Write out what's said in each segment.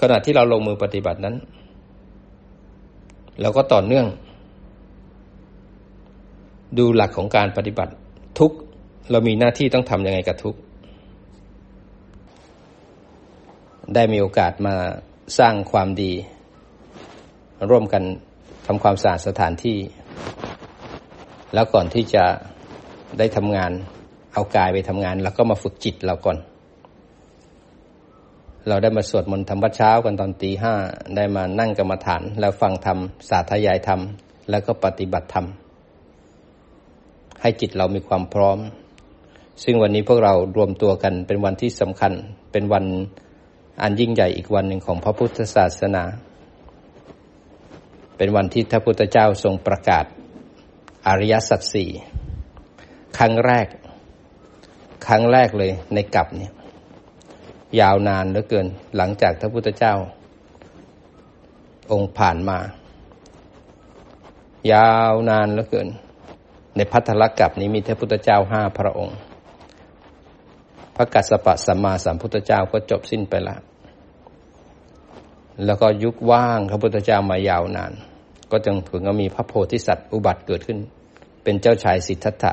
ขณะที่เราลงมือปฏิบัตินั้นเราก็ต่อเนื่อง ดูหลักของการปฏิบัติทุกเรามีหน้าที่ต้องทำยังไงกับทุกได้มีโอกาสมาสร้างความดี ร่วมกันทำความสะอาดสถานที่ แล้วก่อนที่จะได้ทำงาน เอากายไปทำงาน แล้วก็มาฝึกจิตเราก่อน เราได้มาสวดมนต์ทำวัดเช้ากันตอนตีห้าได้มานั่งกรรมฐาน แล้วฟังธรรม สาธยายธรรม แล้วก็ปฏิบัติธรรม ให้จิตเรามีความพร้อม ซึ่งวันนี้พวกเรารวมตัวกันเป็นวันที่สำคัญ เป็นวันอันยิ่งใหญ่อีกวันหนึ่งของพระพุทธศาสนา เป็นวันที่พระพุทธเจ้าทรงประกาศอริยสัจสี่ครั้งแรก ครั้งแรกเลยในกลับเนี่ย ยาวนานเหลือเกิน หลังจากพระพุทธเจ้า องค์ผ่านมา ยาวนานเหลือเกิน ในพัทธลกับนี้มีพระพุทธเจ้าห้าพระองค์ พระกัสสปะสัมมาสัมพุทธเจ้าก็จบสิ้นไปแล้วแล้วก็ยุคว่างพระพุทธเจ้ามายาวนาน ก็จึงถึงก็มีพระโพธิสัตว์อุบัติเกิดขึ้น เป็นเจ้าชายสิทธัตถะ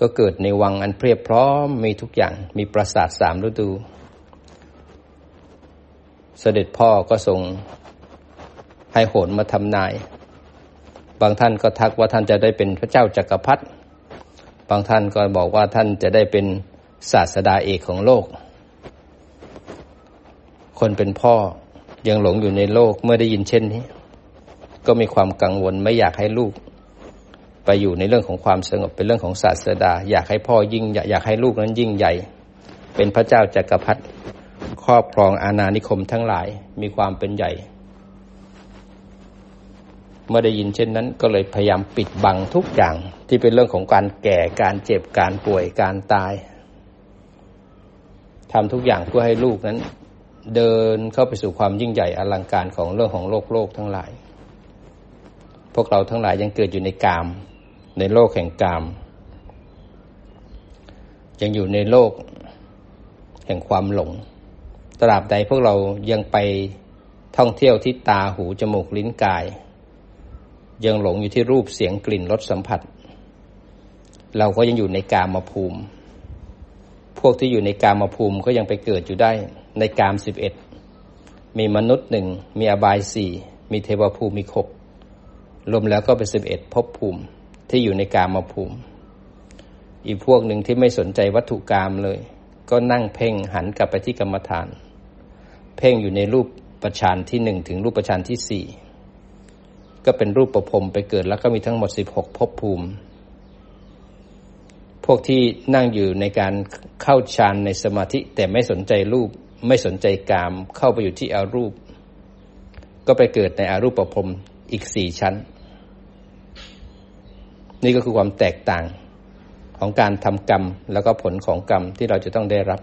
ก็เกิดในวังอันเพียบพร้อมมีทุกอย่างมีปราสาทสามฤดู เสด็จพ่อก็ทรงให้โหนมาทำนาย บางท่านก็ทักว่าท่านจะได้เป็นพระเจ้าจักรพรรดิบางท่านก็บอกว่าท่านจะได้เป็นศาสดาเอกของโลก คนเป็นพ่อยังหลงอยู่ในโลกเมื่อได้ยินเช่นนี้ ก็มีความกังวลไม่อยากให้ลูก ไปอยู่ในเรื่องของความสงบเป็นเรื่องของศาสดา อยากให้พ่อยิ่งอยากให้ลูกนั้นยิ่งใหญ่ เป็นพระเจ้าจักรพรรดิครอบครองอาณานิคมทั้งหลายมีความเป็นใหญ่ เมื่อได้ยินเช่นนั้นก็เลยพยายามปิดบังทุกอย่างที่เป็นเรื่องของการแก่การเจ็บการป่วยการตายทำทุกอย่างเพื่อให้ลูกนั้น เดินเข้าไปสู่ความยิ่งใหญ่อลังการของเรื่องของโลกโลกทั้งหลาย พวกเราทั้งหลายยังเกิดอยู่ในกาม ในโลกแห่งกาม ยังอยู่ในโลกแห่งความหลง ตราบใดพวกเรายังไปท่องเที่ยวที่ตาหูจมูกลิ้นกาย ยังหลงอยู่ที่รูปเสียงกลิ่นรสสัมผัส เราก็ยังอยู่ในกามาภูมิ พวกที่อยู่ในกามาภูมิก็ยังไปเกิดอยู่ได้ในกามสิบเอ็ดมีมนุษย์หนึ่งมีอบายสี่มีเทวภูมิมีหกรวมแล้วก็เป็นสิบเอ็ดภพภูมิ ที่อยู่ในกามภูมิ อีกพวกหนึ่งที่ไม่สนใจวัตถุกรรมเลย ก็นั่งเพ่งหันกลับไปที่กรรมฐาน เพ่งอยู่ในรูปประชานที่หนึ่งถึงรูปประชานที่สี่ก็เป็นรูปประพรมไปเกิดแล้วก็มีทั้งหมดสิบหกภพภูมิ พวกที่นั่งอยู่ในการเข้าฌานในสมาธิแต่ไม่สนใจรูปไม่สนใจกามเข้าไปอยู่ที่อารูป ก็ไปเกิดในอารูปประพรมอีกสี่ชั้น นี่ก็คือความแตกต่างของการทำกรรม แล้วก็ผลของกรรมที่เราจะต้องได้รับ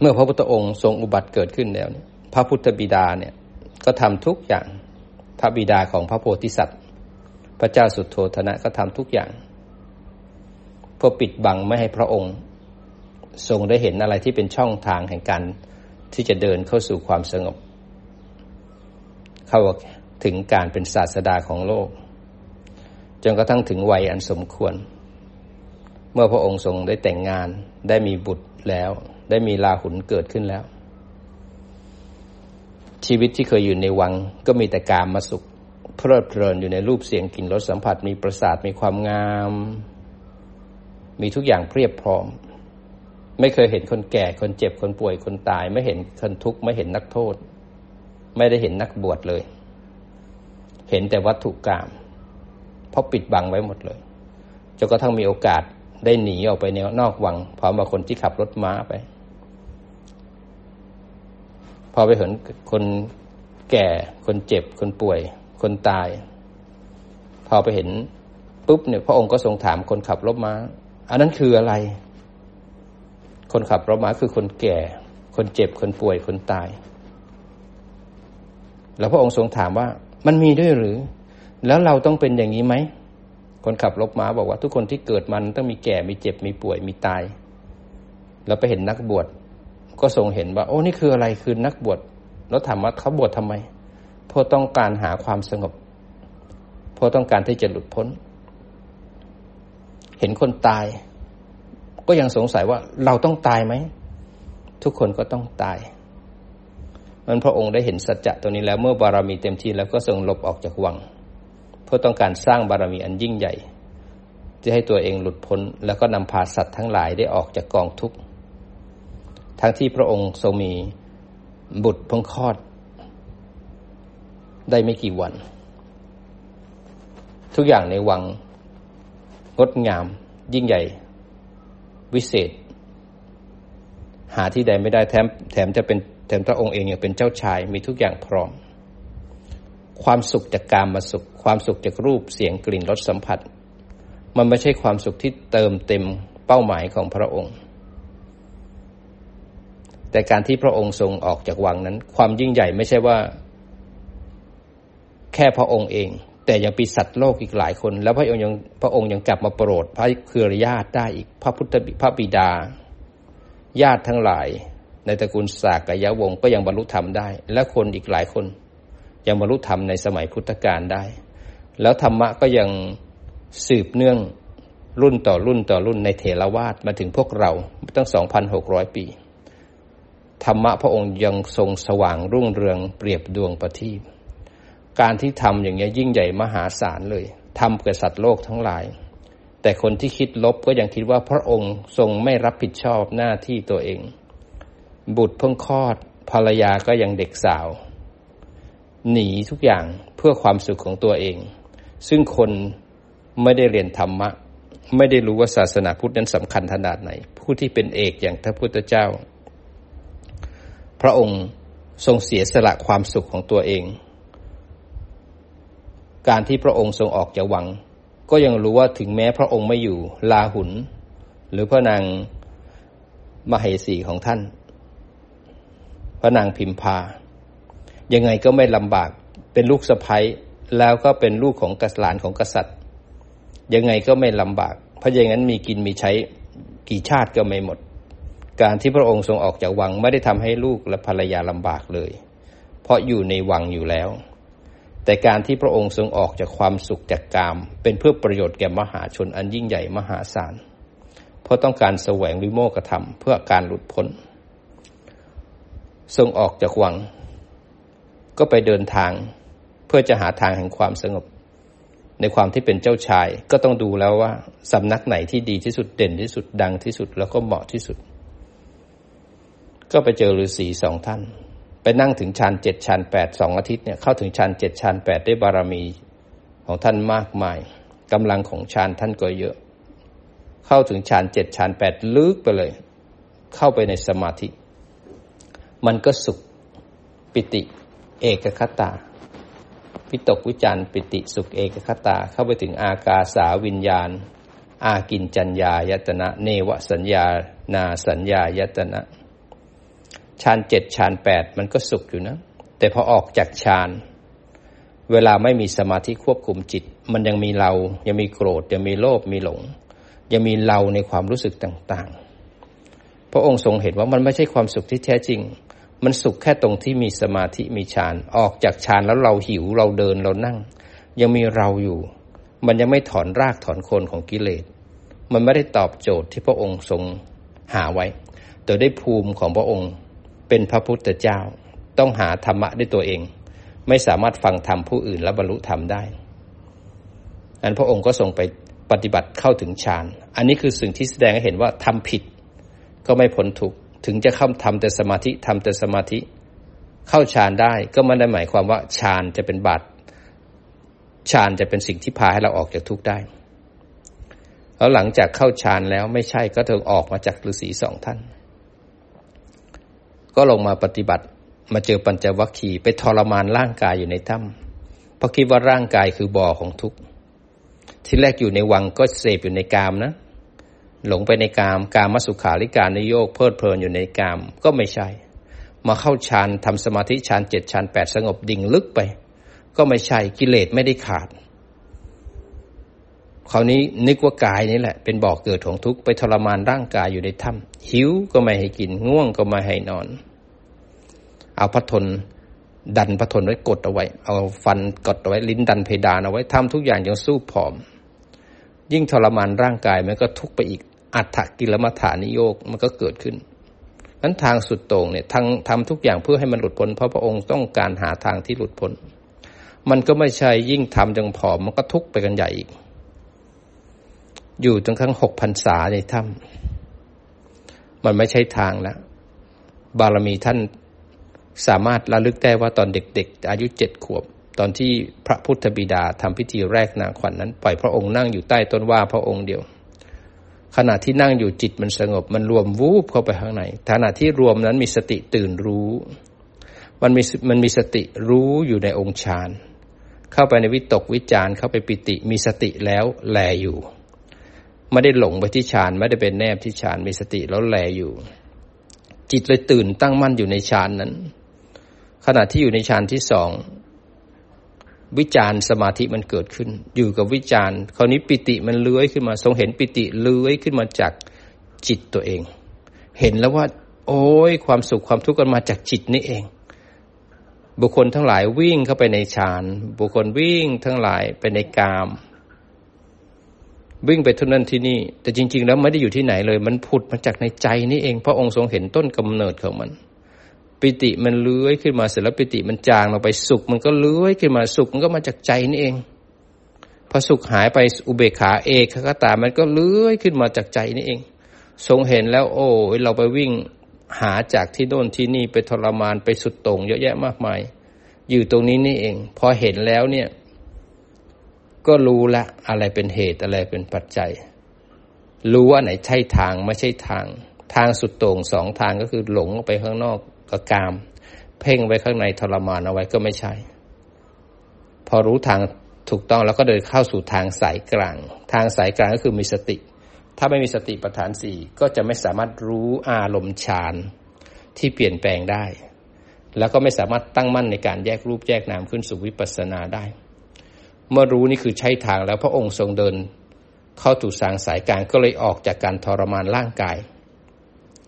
เมื่อพระพุทธองค์ทรงอุบัติเกิดขึ้นแล้วเนี่ยพระพุทธบิดาเนี่ยก็ทำทุกอย่างพระบิดาของพระโพธิสัตว์ พระเจ้าสุดโทธนะก็ทำทุกอย่างเพื่อปิดบังไม่ให้พระองค์ ทรงได้เห็นอะไรที่เป็นช่องทางแห่งการที่จะเดินเข้าสู่ความสงบ เข้าถึงการเป็นศาสดาของโลก จนกระทั่งถึงวัยอันสมควร เมื่อพระองค์ทรงได้แต่งงานได้มีบุตรแล้ว ได้มีลาหุนเกิดขึ้นแล้ว ชีวิตที่เคยอยู่ในวังก็มีแต่การมาสุข เพลิดเพลินอยู่ในรูปเสียงกลิ่นรสสัมผัสมีประสาทมีความงาม มีทุกอย่างเพียบพร้อม ไม่เคยเห็นคนแก่คนเจ็บคนป่วยคนตาย ไม่เห็นคนทุกข์ไม่เห็นนักโทษ ไม่ได้เห็นนักบวชเลย เห็นแต่วัตถุกรรม เพราะปิดบังไว้หมดเลยจนกระทั่งมีโอกาสได้หนีออกไปนอกวังพร้อมกับคนที่ขับรถม้าไป พอไปเห็นคนแก่คนเจ็บคนป่วย คนตาย พอไปเห็นปุ๊บเนี่ยพระองค์ก็ทรงถามคนขับรถม้า อันนั้นคืออะไร คนขับรถม้าคือคนแก่ คนเจ็บคนป่วยคนตาย แล้วพระองค์ทรงถามว่ามันมีด้วยหรือ แล้วเราต้องเป็นอย่างนี้ไหม คนขับรถม้าบอกว่าทุกคนที่เกิดมันต้องมีแก่มีเจ็บมีป่วยมีตาย เราไปเห็นนักบวชก็ทรงเห็นว่า โอ้นี่คืออะไรคือนักบวชแล้วถามว่าเขาบวชทำไมเพราะต้องการหาความสงบเพราะต้องการที่จะหลุดพ้น เห็นคนตาย ก็ยังสงสัยว่าเราต้องตายไหม ทุกคนก็ต้องตายมันพระองค์ได้เห็นสัจจะตัวนี้แล้วเมื่อบารมีเต็มที่แล้วก็ทรงหลบออกจากวัง พื่อต้องการสร้างบารมีอันยิ่งใหญ่จะให้ตัวเองหลุดพ้น แล้วก็นำพาสัตว์ทั้งหลายได้ออกจากกองทุกข์ทั้งที่พระองค์ทรงมีบุตรเพิ่งคลอด ได้ไม่กี่วัน ทุกอย่างในวังงดงาม ยิ่งใหญ่ วิเศษ หาที่ใดไม่ได้แถมแถมจะเป็นแถมพระองค์เองยังเป็นเจ้าชายมีทุกอย่างพร้อม ความสุขจากการมาสุข ความสุขจากรูปเสียงกลิ่นรสสัมผัส มันไม่ใช่ความสุขที่เติมเต็มเป้าหมายของพระองค์ แต่การที่พระองค์ทรงออกจากวังนั้น ความยิ่งใหญ่ไม่ใช่ว่า แค่พระองค์เอง แต่ยังปีสัตว์โลกอีกหลายคน แล้วพระองค์ยังพระองค์ยังกลับมาโปรดพระเครือญาติได้อีกพระพุทธพระบิดา ญาติทั้งหลาย ในตระกูลสากยะวงก็ยังบรรลุธรรมได้ และคนอีกหลายคนยังบรรลุธรรมในสมัยพุทธกาลได้ แล้วธรรมะก็ยังสืบเนื่องรุ่นต่อรุ่นต่อรุ่นในเถรวาทมาถึงพวกเราตั้ง 2,600 ปี ธรรมะพระองค์ยังทรงสว่างรุ่งเรืองเปรียบดวงประทีปการที่ทำอย่างนี้ยิ่งใหญ่มหาศาลเลยทำเกับสัตว์โลกทั้งหลาย แต่คนที่คิดลบก็ยังคิดว่าพระองค์ทรงไม่รับผิดชอบหน้าที่ตัวเอง บุตรเพิ่งคลอดภรรยาก็ยังเด็กสาว หนีทุกอย่างเพื่อความสุขของตัวเอง ซึ่งคนไม่ได้เรียนธรรมะ ไม่ได้รู้ว่าศาสนาพุทธนั้นสำคัญขนาดไหน ผู้ที่เป็นเอกอย่างพระพุทธเจ้า พระองค์ทรงเสียสละความสุขของตัวเอง การที่พระองค์ทรงออกจากวัง ก็ยังรู้ว่าถึงแม้พระองค์ไม่อยู่ลาหุน หรือพระนางมเหสีของท่าน พระนางพิมพา ยังไงก็ไม่ลำบากเป็นลูกสะพ้ย แล้วก็เป็นลูกของกษัตริย์ของกษัตริย์ ยังไงก็ไม่ลำบาก เพราะอย่างนั้นมีกินมีใช้กี่ชาติก็ไม่หมด การที่พระองค์ทรงออกจากวังไม่ได้ทำให้ลูกและภรรยาลำบากเลย เพราะอยู่ในวังอยู่แล้ว แต่การที่พระองค์ทรงออกจากความสุขจากกาม เป็นเพื่อประโยชน์แก่มหาชนอันยิ่งใหญ่มหาศาล เพราะต้องการแสวงวิโมกธรรมเพื่อการหลุดพ้น ทรงออกจากวัง ก็ไปเดินทาง เพื่อจะหาทางแห่งความสงบ ในความที่เป็นเจ้าชาย ก็ต้องดูแล้วว่าสำนักไหนที่ดีที่สุดเด่นที่สุดดังที่สุดแล้วก็เหมาะที่สุด ก็ไปเจอฤาษีสองท่าน ไปนั่งถึงชานเจ็ดชานแปดสองอาทิตย์เนี่ยเข้าถึงชานเจ็ดชานแปดได้บารมีของท่านมากมายกำลังของชานท่านก็เยอะ เข้าถึงชานเจ็ดชานแปดลึกไปเลย เข้าไปในสมาธิ มันก็สุขปิติ เอกคตา วิตกวิจารปิติสุขเอกคตาเข้าไปถึงอากาสาวิญญาณ อากินจัญญายตนะ เนวสัญญา นาสัญญายตนะฌานเจ็ดฌานแปดมันก็สุขอยู่นะ แต่พอออกจากฌานเวลาไม่มีสมาธิควบคุมจิต มันยังมีเรายังมีโกรธ ยังมีโลภมีหลง ยังมีเราในความรู้สึกต่าง ๆ พระองค์ทรงเห็นว่ามันไม่ใช่ความสุขที่แท้จริง มันสุขแค่ตรงที่มีสมาธิมีฌานออกจากฌานแล้วเราหิวเราเดินเรานั่ง ยังมีเราอยู่ มันยังไม่ถอนรากถอนโคนของกิเลส มันไม่ได้ตอบโจทย์ที่พระองค์ทรงหาไว้ แต่ได้ภูมิของพระองค์เป็นพระพุทธเจ้า ต้องหาธรรมะด้วยตัวเอง ไม่สามารถฟังธรรมผู้อื่นและบรรลุธรรมได้อันพระองค์ก็ทรงไปปฏิบัติเข้าถึงฌาน อันนี้คือสิ่งที่แสดงให้เห็นว่าทำผิดก็ไม่พ้นทุกข์ ถึงจะเข้าทำแต่สมาธิทำแต่สมาธิ เข้าฌานได้ก็ไม่ได้หมายความว่าฌานจะเป็นบาตฌานจะเป็นสิ่งที่พาให้เราออกจากทุกข์ได้แล้วหลังจากเข้าฌานแล้วไม่ใช่ก็ถึงออกมาจากฤาษีสองท่าน ก็ลงมาปฏิบัติมาเจอปัญจวัคคีย์ไปทรมานร่างกายอยู่ในถ้ำเพราะคิดว่าร่างกายคือบ่อของทุกข์ที่แรกอยู่ในวังก็เสพอยู่ในกามนะ หลงไปในกาม กามสุขาริการนโยกเพลิดเพลินอยู่ในกามก็ไม่ใช่ มาเข้าฌานทำสมาธิฌานเจ็ดฌานแปดสงบดิ่งลึกไป ก็ไม่ใช่กิเลสไม่ได้ขาดคราวนี้นึกว่ากายนี่แหละ เป็นบ่อกเกิดของทุกข์ไปทรมานร่างกายอยู่ในถ้ำหิวก็ไม่ให้กินง่วงก็ไม่ให้นอน เอาพระทนดันพระทนไว้กดเอาไว้ เอาฟันกดเอาไว้ลิ้นดันเพดานเอาไว้ทำทุกอย่างยังสู้ผอม ยิ่งทรมานร่างกายมันก็ทุกข์ไปอีก อัตถกิลมัฐานิโยกมันก็เกิดขึ้นนั้นทางสุดโต่งเนี่ยทางทำทุกอย่างเพื่อให้มันหลุดพ้นเพราะพระองค์ต้องการหาทางที่หลุดพ้น มันก็ไม่ใช่ยิ่งทำจงผอมมันก็ทุกข์ไปกันใหญ่อีก อยู่จนครั้งหกพันษาในถ้ำมันไม่ใช่ทางแล้ว บารมีท่านสามารถระลึกได้ว่าตอนเด็กๆ อายุเจ็ดขวบ ตอนที่พระพุทธบิดาทำพิธีแรกนาขวัญนนั้น ปล่อยพระองค์นั่งอยู่ใต้ต้นว่าพระองค์เดียว ขณะที่นั่งอยู่จิตมันสงบ มันรวมวูบเข้าไปข้างในขณะที่รวมนั้นมีสติตื่นรู้ มันมีมันมีสติรู้อยู่ในองค์ฌานเข้าไปในวิตกวิจารเข้าไปปิติ มีสติแล้วแลอยู่ไม่ได้หลงไปที่ฌานไม่ได้เป็นแนบที่ฌานมีสติแล้วแลอยู่ จิตเลยตื่นตั้งมั่นอยู่ในฌานนั้น ขณะที่อยู่ในฌานที่สอง วิจารสมาธิมันเกิดขึ้น อยู่กับวิจารคราวนี้ปิติมันเลื้อยขึ้นมา ทรงเห็นปิติเลื้อยขึ้นมาจากจิตตัวเอง เห็นแล้วว่า โอ้ยความสุขความทุกข์กันมาจากจิตนี่เอง บุคคลทั้งหลายวิ่งเข้าไปในฌานบุคคลวิ่งทั้งหลายไปในกาม วิ่งไปทุนั้นที่นี่ แต่จริง ๆ แล้วไม่ได้อยู่ที่ไหนเลย มันผุดมาจากในใจนี่เอง พระองค์ทรงเห็นต้นกำเนิดของมัน ปิติมันเลื้อยขึ้นมาเสร็จแล้วปิติมันจางลงไปสุข มันก็เลื้อยขึ้นมาสุขมันก็มาจากใจนี่เอง พอสุขหายไปอุเบกขาเอกขตามันก็เลื้อยขึ้นมาจากใจนี่เอง ทรงเห็นแล้ว โอ้เราไปวิ่งหาจากที่โน่นที่นี่ไปทรมานไปสุดตรงเยอะแยะมากมาย อยู่ตรงนี้นี่เอง พอเห็นแล้วเนี่ย ก็รู้ละอะไรเป็นเหตุอะไรเป็นปัจจัย รู้ว่าไหนใช่ทางไม่ใช่ทาง ทางสุดต่งสองทางก็คือหลงออกไปข้างนอก กับกาม เพ่งไว้ข้างในทรมานเอาไว้ก็ไม่ใช่ พอรู้ทางถูกต้องแล้วก็เดินเข้าสู่ทางสายกลาง ทางสายกลางก็คือมีสติ ถ้าไม่มีสติปัฏฐานสี่ก็จะไม่สามารถรู้อารมณ์ฌานที่เปลี่ยนแปลงได้ แล้วก็ไม่สามารถตั้งมั่นในการแยกรูปแยกนามขึ้นสู่วิปัสสนาได้ เมื่อรู้นี่คือใช้ทางแล้วพระองค์ทรงเดิน เข้าสู่ทางสายกลางก็เลยออกจากการทรมานร่างกาย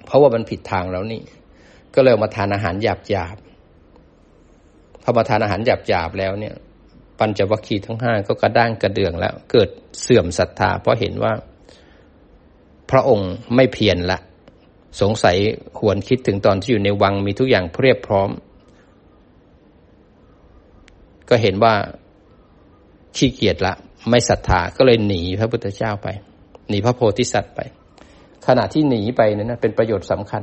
เพราะว่ามันผิดทางแล้วนี่ ก็เลยมาทานอาหารหยาบหยาบพอมาทานอาหารหยาบหยาบแล้วเนี่ย ปัญจวัคคีย์ทั้งห้าก็กระด้างกระเดืองแล้ว เกิดเสื่อมศรัทธา เพราะเห็นว่า พระองค์ไม่เพียรละ สงสัยหวนคิดถึงตอนที่อยู่ในวังมีทุกอย่างเรียบพร้อม ก็เห็นว่าขี้เกียจละ ไม่ศรัทธาก็เลยหนีพระพุทธเจ้าไป หนีพระโพธิสัตว์ไป ขณะที่หนีไปนั้นเป็นประโยชน์สำคัญ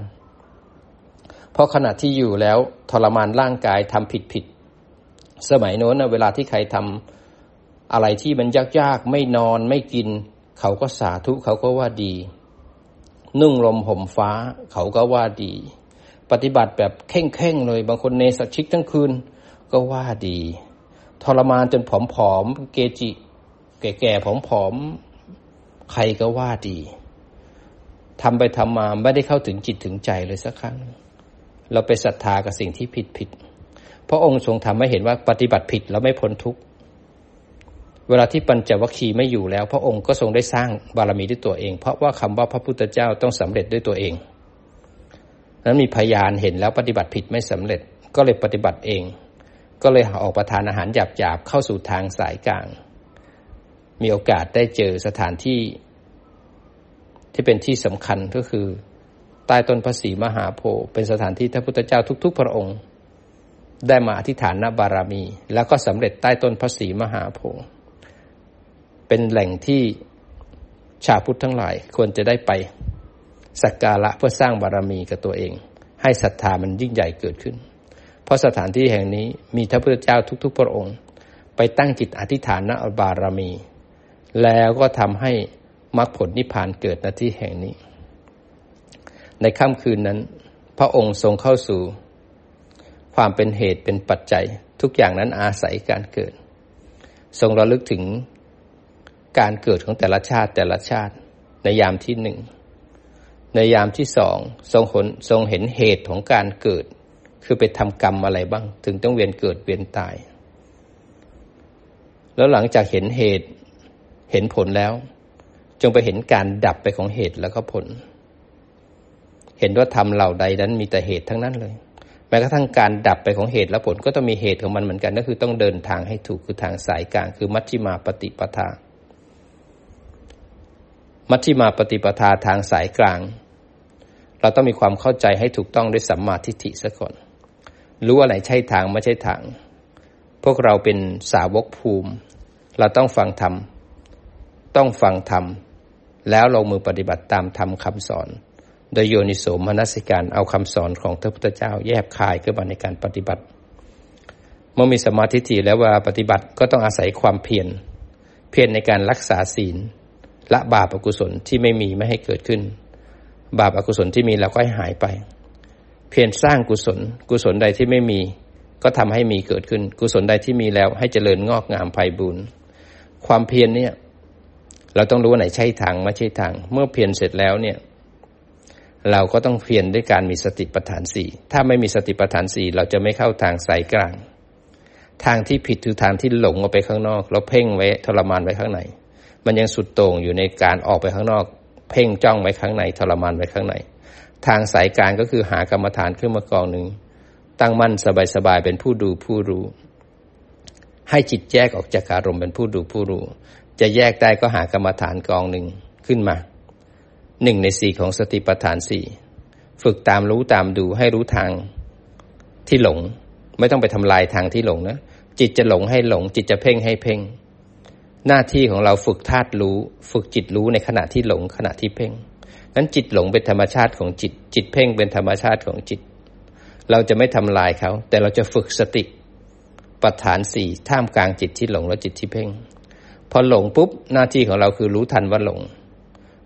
เพราะขณะที่อยู่แล้วทรมานร่างกายทำผิดผิดสมัยโน้นนะเวลาที่ใครทำอะไรที่มันยากๆ ไม่นอนไม่กิน เขาก็สาธุเขาก็ว่าดี นุ่งลมห่มฟ้า เขาก็ว่าดี ปฏิบัติแบบเข่งๆเลย บางคนเนสชิกทั้งคืนก็ว่าดี ทรมานจนผอมๆเกจิ แก่ๆผอมๆใครก็ว่าดีทำไปทำมาไม่ได้เข้าถึงจิตถึงใจเลยสักครั้ง เราไปศรัทธากับสิ่งที่ผิดผิดพระองค์ทรงทำให้เห็นว่าปฏิบัติผิดแล้วไม่พ้นทุกข์เวลาที่ปัญจวัคคีย์ไม่อยู่แล้ว พระองค์ก็ทรงได้สร้างบารมีด้วยตัวเอง เพราะว่าคำว่าพระพุทธเจ้าต้องสำเร็จด้วยตัวเอง นั้นมีพยานเห็นแล้วปฏิบัติผิดไม่สำเร็จก็เลยปฏิบัติเอง ก็เลยออกประทานอาหารหยาบๆเข้าสู่ทางสายกลาง มีโอกาสได้เจอสถานที่ที่เป็นที่สำคัญก็คือ ใต้ต้นพระศรีมหาโพธิ์เป็นสถานที่พระพุทธเจ้าทุก ๆ พระองค์ ได้มาอธิษฐานนบารมี แล้วก็สำเร็จใต้ต้นพระศรีมหาโพธิ์เป็นแหล่งที่ชาวพุทธทั้งหลายควรจะได้ไปสักการะเพื่อสร้างบารมีกับตัวเอง ให้ศรัทธามันยิ่งใหญ่เกิดขึ้น เพราะสถานที่แห่งนี้มีพระพุทธเจ้าทุก ๆ พระองค์ ไปตั้งจิตอธิษฐานนบารมี แล้วก็ทำให้มรรคผลนิพพานเกิดณที่แห่งนี้ ในค่ำคืนนั้น พระองค์ทรงเข้าสู่ ความเป็นเหตุเป็นปัจจัย ทุกอย่างนั้นอาศัยการเกิด ทรงระลึกถึงการเกิดของแต่ละชาติแต่ละชาติ ในยามที่หนึ่งในยามที่สองทรงหนทรงเห็นเหตุของการเกิด คือไปทำกรรมอะไรบ้าง ถึงต้องเวียนเกิดเวียนตาย แล้วหลังจากเห็นเหตุเห็นผลแล้ว จงไปเห็นการดับไปของเหตุแล้วก็ผล เห็นว่าทำเหล่าใดนั้นมีแต่เหตุทั้งนั้นเลย แม้กระทั่งการดับไปของเหตุและผลก็ต้องมีเหตุของมันเหมือนกัน ก็คือต้องเดินทางให้ถูกคือทางสายกลางคือมัชฌิมาปฏิปทา มัชฌิมาปฏิปทาทางสายกลาง เราต้องมีความเข้าใจให้ถูกต้องด้วยสัมมาทิฏฐิซะก่อนรู้ว่าไหนใช่ทางไม่ใช่ทาง พวกเราเป็นสาวกภูมิ เราต้องฟังธรรม ต้องฟังธรรม แล้วลงมือปฏิบัติตามธรรมคำสอน โดยโยนิโสมนสิการเอาคำสอนของพระพุทธเจ้าแยบคายขึ้นมาในการปฏิบัติ เมื่อมีสมาธิถี่แล้ววลาปฏิบัติก็ต้องอาศัยความเพียรเพียรในการรักษาศีลละบาปอกุศลที่ไม่มีไม่ให้เกิดขึ้น บาปอกุศลที่มีแล้วก็ให้หายไป เพียรสร้างกุศล กุศลใดที่ไม่มีก็ทำให้มีเกิดขึ้น กุศลใดที่มีแล้วให้เจริญงอกงามไพบูรณ์ความเพียรเนี่ย เราต้องรู้ว่าไหนใช่ทางไม่ใช่ทาง เมื่อเพียรเสร็จแล้วเนี่ย เราก็ต้องเพียรด้วยการมีสติปัฏฐานสี่ถ้าไม่มีสติปัฏฐานสี่เราจะไม่เข้าทางสายกลาง ทางที่ผิดคือทางที่หลงออกไปข้างนอก แล้วเพ่งไว้ทรมานไว้ข้างใน มันยังสุดโต่งอยู่ในการออกไปข้างนอก เพ่งจ้องไว้ข้างในทรมานไว้ข้างใน ทางสายกลางก็คือหากรรมฐานขึ้นมากองหนึ่งตั้งมั่นสบายๆเป็นผู้ดูผู้รู้ ให้จิตแยกออกจากอารมณ์เป็นผู้ดูผู้รู้ จะแยกได้ก็หากรรมฐานกองหนึ่งขึ้นมา หนึ่งในสี่ของสติปัฏฐานสี่ฝึกตามรู้ตามดูให้รู้ทางที่หลง ไม่ต้องไปทำลายทางที่หลงนะ จิตจะหลงให้หลง จิตจะเพ่งให้เพ่ง หน้าที่ของเราฝึกธาตุรู้ ฝึกจิตรู้ในขณะที่หลง ขณะที่เพ่งนั้นจิตหลงเป็นธรรมชาติของจิต จิตเพ่งเป็นธรรมชาติของจิต เราจะไม่ทำลายเขา แต่เราจะฝึกสติปัฏฐานสี่ท่ามกลางจิตที่หลงและจิตที่เพ่ง พอหลงปุ๊บหน้าที่ของเราคือรู้ทันว่าหลง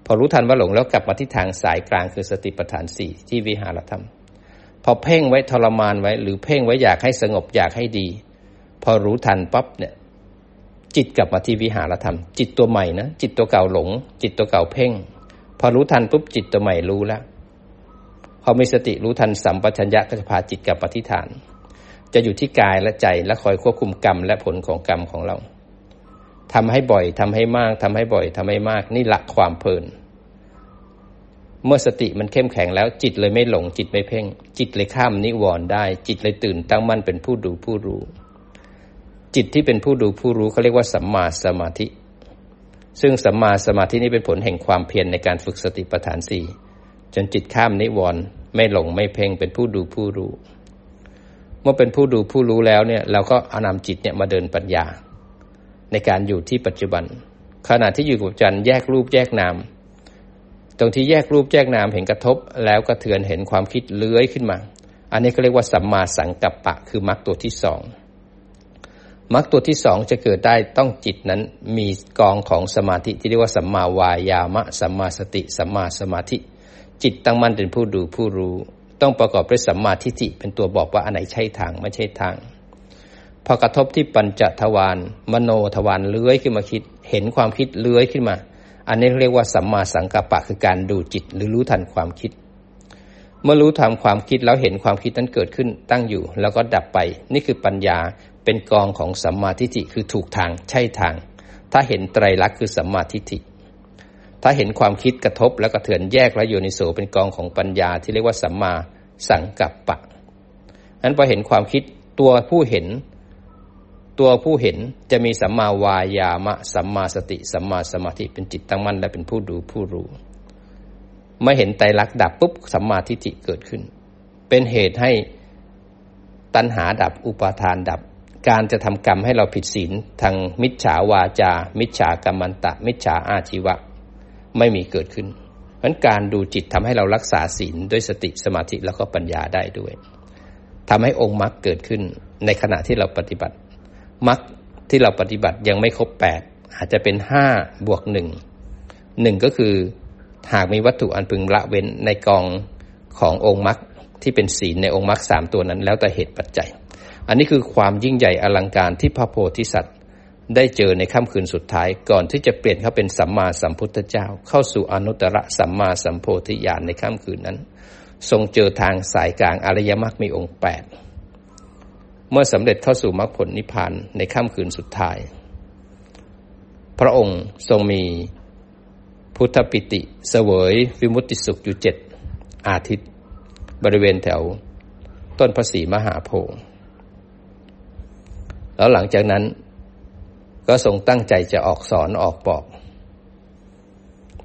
พอรู้ทันว่าหลงแล้วกลับมาที่ทางสายกลางคือสติปัฏฐานสี่ที่วิหารธรรม พอเพ่งไว้ทรมานไว้ หรือเพ่งไว้อยากให้สงบอยากให้ดี พอรู้ทันปั๊บเนี่ยจิตกลับมาที่วิหารธรรม จิตตัวใหม่นะจิตตัวเก่าหลง จิตตัวเก่าเพ่ง พอรู้ทันปุ๊บจิตตัวใหม่รู้แล้วพอมีสติรู้ทันสัมปชัญญะก็จะพาจิตกลับมาที่ฐาน จะอยู่ที่กายและใจและคอยควบคุมกรรมและผลของกรรมของเรา ทำให้บ่อยทำให้มากทำให้บ่อยทำให้มาก นี่หลักความเพลิน เมื่อสติมันเข้มแข็งแล้ว จิตเลยไม่หลง จิตไม่เพ่ง จิตเลยข้ามนิวรณ์ได้ จิตเลยตื่นตั้งมั่นเป็นผู้ดูผู้รู้ จิตที่เป็นผู้ดูผู้รู้เขาเรียกว่าสัมมาสมาธิ ซึ่งสัมมาสมาธินี้เป็นผลแห่งความเพียรในการฝึกสติปัฏฐานสี่จนจิตข้ามนิวรณ์ไม่หลงไม่เพ่งเป็นผู้ดูผู้รู้ เมื่อเป็นผู้ดูผู้รู้แล้วเนี่ย เราก็เอานำจิตเนี่ยมาเดินปัญญา ในการอยู่ที่ปัจจุบัน ขณะที่อยู่กับจันแยกรูปแยกนาม ตรงที่แยกรูปแยกนามเห็นกระทบ แล้วกระเทือนเห็นความคิดเลื้อยขึ้นมา อันนี้ก็เรียกว่าสัมมาสังกัปปะ คือมรรคตัวที่สองมรรคตัวที่สองจะเกิดได้ต้องจิตนั้นมีกองของสมาธิที่เรียกว่าสัมมาวายามะสัมมาสติสัมมาสมาธิ จิตตั้งมั่นเป็นผู้ดูผู้รู้ ต้องประกอบด้วยสัมมาทิฏฐิเป็นตัวบอกว่าอันไหนใช่ทางไม่ใช่ทาง พอกระทบที่ปัญจทวารมโนทวารเลื้อยขึ้นมาคิด เห็นความคิดเลื้อยขึ้นมา อันนี้เรียกว่าสัมมาสังกัปปะคือการดูจิตหรือรู้ทันความคิด เมื่อรู้ทันความคิดแล้วเห็นความคิดนั้นเกิดขึ้นตั้งอยู่ แล้วก็ดับไป นี่คือปัญญาเป็นกองของสัมมาทิฏฐิคือถูกทางใช่ทาง ถ้าเห็นไตรลักษณ์คือสัมมาทิฏฐิถ้าเห็นความคิดกระทบแล้วก็เถือนแยกและโยนิโสเป็นกองของปัญญาที่เรียกว่าสัมมาสังกัปปะนั้นพอเห็นความคิดตัวผู้เห็น ตัวผู้เห็นจะมีสัมมาวายามะ สัมมาสติ สัมมาสมาธิเป็นจิตตั้งมั่นและเป็นผู้ดูผู้รู้เมื่อเห็นไตรลักษณ์ดับปุ๊บสัมมาทิฏฐิเกิดขึ้น เป็นเหตุให้ตัณหาดับอุปาทานดับ การจะทำกรรมให้เราผิดศีลทางมิจฉาวาจา มิจฉากรรมันตะ มิจฉาอาชีวะ ไม่มีเกิดขึ้นเพราะการดูจิตทำให้เรารักษาศีลด้วยสติสมาธิแล้วก็ปัญญาได้ด้วยทำให้องค์มรรคเกิดขึ้นในขณะที่เราปฏิบัติ มรรคที่เราปฏิบัติยังไม่ครบแปดอาจจะเป็นห้าบวกหนึ่งหนึ่งก็คือหากมีวัตถุอันพึงละเว้นในกองขององค์มรรคที่เป็นศีลในองค์มรรคสามตัวนั้น แล้วแต่เหตุปัจจัย อันนี้คือความยิ่งใหญ่อลังการที่พระโพธิสัตว์ได้เจอในค่ำคืนสุดท้ายก่อนที่จะเปลี่ยนเขาเป็นสัมมาสัมพุทธเจ้า เข้าสู่อนุตตรสัมมาสัมโพธิญาณในค่ำคืนนั้น ทรงเจอทางสายกลางอริยมรรคมีองค์แปด เมื่อสำเร็จเข้าสู่มรรคผลนิพพานในค่ำคืนสุดท้าย พระองค์ทรงมีพุทธปิติเสวยวิมุตติสุขอยู่เจ็ดอาทิตย์ บริเวณแถวต้นพระศรีมหาโพธิ์แล้วหลังจากนั้นก็ทรงตั้งใจจะออกสอนออกบอก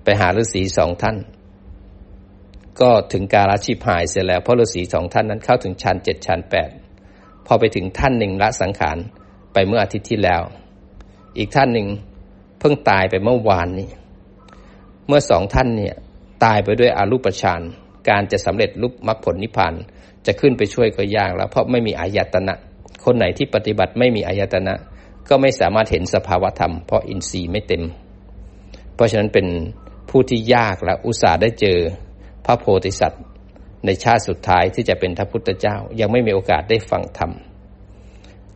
ไปหาฤาษีสองท่าน ก็ถึงการอาชีพหายเสร็จแล้ว เพราะฤาษีสองท่านนั้นเข้าถึงชั้นเจ็ดชั้นแปด พอไปถึงท่านหนึ่งละสังขารไปเมื่ออาทิตย์ที่แล้ว อีกท่านหนึ่งเพิ่งตายไปเมื่อวานนี้ เมื่อสองท่านเนี่ยตายไปด้วยอารูปฌานการจะสำเร็จรูปมรรคผลนิพพานจะขึ้นไปช่วยก็ยากแล้ว เพราะไม่มีอายตนะ คนไหนที่ปฏิบัติไม่มีอายตนะ ก็ไม่สามารถเห็นสภาวธรรม เพราะอินทรีย์ไม่เต็ม เพราะฉะนั้นเป็นผู้ที่ยากและอุตส่าห์ได้เจอ พระโพธิสัตว์ ในชาติสุดท้ายที่จะเป็นพระพุทธเจ้า ยังไม่มีโอกาสได้ฟังธรรม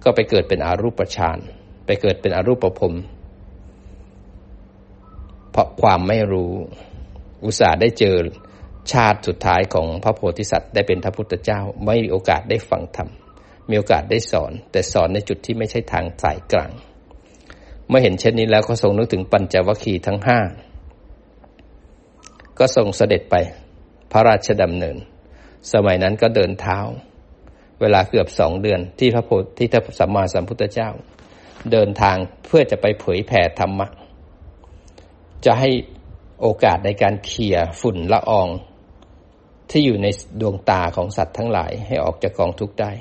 ก็ไปเกิดเป็นอารูปฌานไปเกิดเป็นอรูปภพเพราะความไม่รู้อุตส่าห์ได้เจอชาติสุดท้ายของพระโพธิสัตว์ได้เป็นพระพุทธเจ้า ไม่มีโอกาสได้ฟังธรรมมีโอกาสได้สอน แต่สอนในจุดที่ไม่ใช่ทางสายกลาง เมื่อเห็นเช่นนี้แล้วก็ทรงนึกถึงปัญจวัคคีย์ทั้งห้าก็ทรงเสด็จไปพระราชดำเนิน สมัยนั้นก็เดินเท้า เวลาเกือบสองเดือนที่พระโพธิที่พระสัมมาสัมพุทธเจ้า เดินทางเพื่อจะไปเผยแผ่ธรรมะ จะให้โอกาสในการเคลียฝุ่นละออง ที่อยู่ในดวงตาของสัตว์ทั้งหลายให้ออกจากกองทุกข์ได้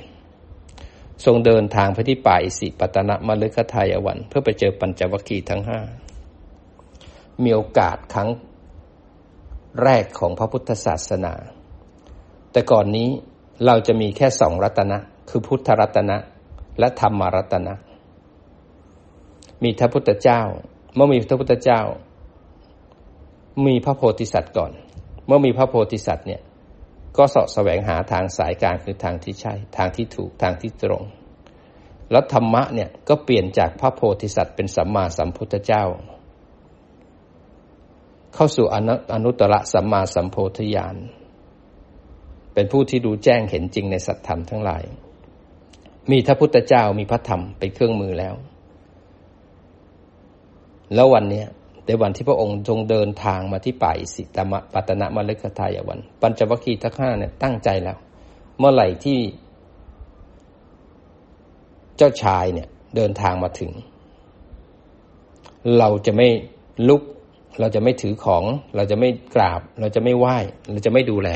ทรงเดินทางไปที่ป่าอิสิปตนะมฤคทายวัน เพื่อไปเจอปัญจวัคคีย์ทั้งห้ามีโอกาสครั้งแรกของพระพุทธศาสนา แต่ก่อนนี้เราจะมีแค่สองรัตนะ คือพุทธรัตนะ และธรรมรัตนะ มีพระพุทธเจ้า เมื่อมีพระพุทธเจ้า มีพระโพธิสัตว์ก่อน เมื่อมีพระโพธิสัตว์เนี่ย ก็สาะแสวงหาทางสายกลางคือทางที่ใช่ ทางที่ถูกทางที่ตรง แล้วธรรมะเนี่ยก็เปลี่ยนจากพระโพธิสัตว์เป็นสัมมาสัมพุทธเจ้า เข้าสู่อนุตตรสัมมาสัมโพธิญาณ เป็นผู้ที่ดูแจ้งเห็นจริงในสัตธรรมทั้งหลาย มีพระพุทธเจ้ามีพระธรรมเป็นเครื่องมือแล้ว แล้ววันนี้ในวันที่พระองค์ทรงเดินทางมาที่ป่าอิสิตมะปัตนะมฤคทายวัน ปัญจวัคคีย์ทั้งห้าเนี่ยตั้งใจแล้ว เมื่อไหร่ที่เจ้าชายเนี่ยเดินทางมาถึง เราจะไม่ลุก เราจะไม่ถือของ เราจะไม่กราบ เราจะไม่ไหว้ เราจะไม่ดูแล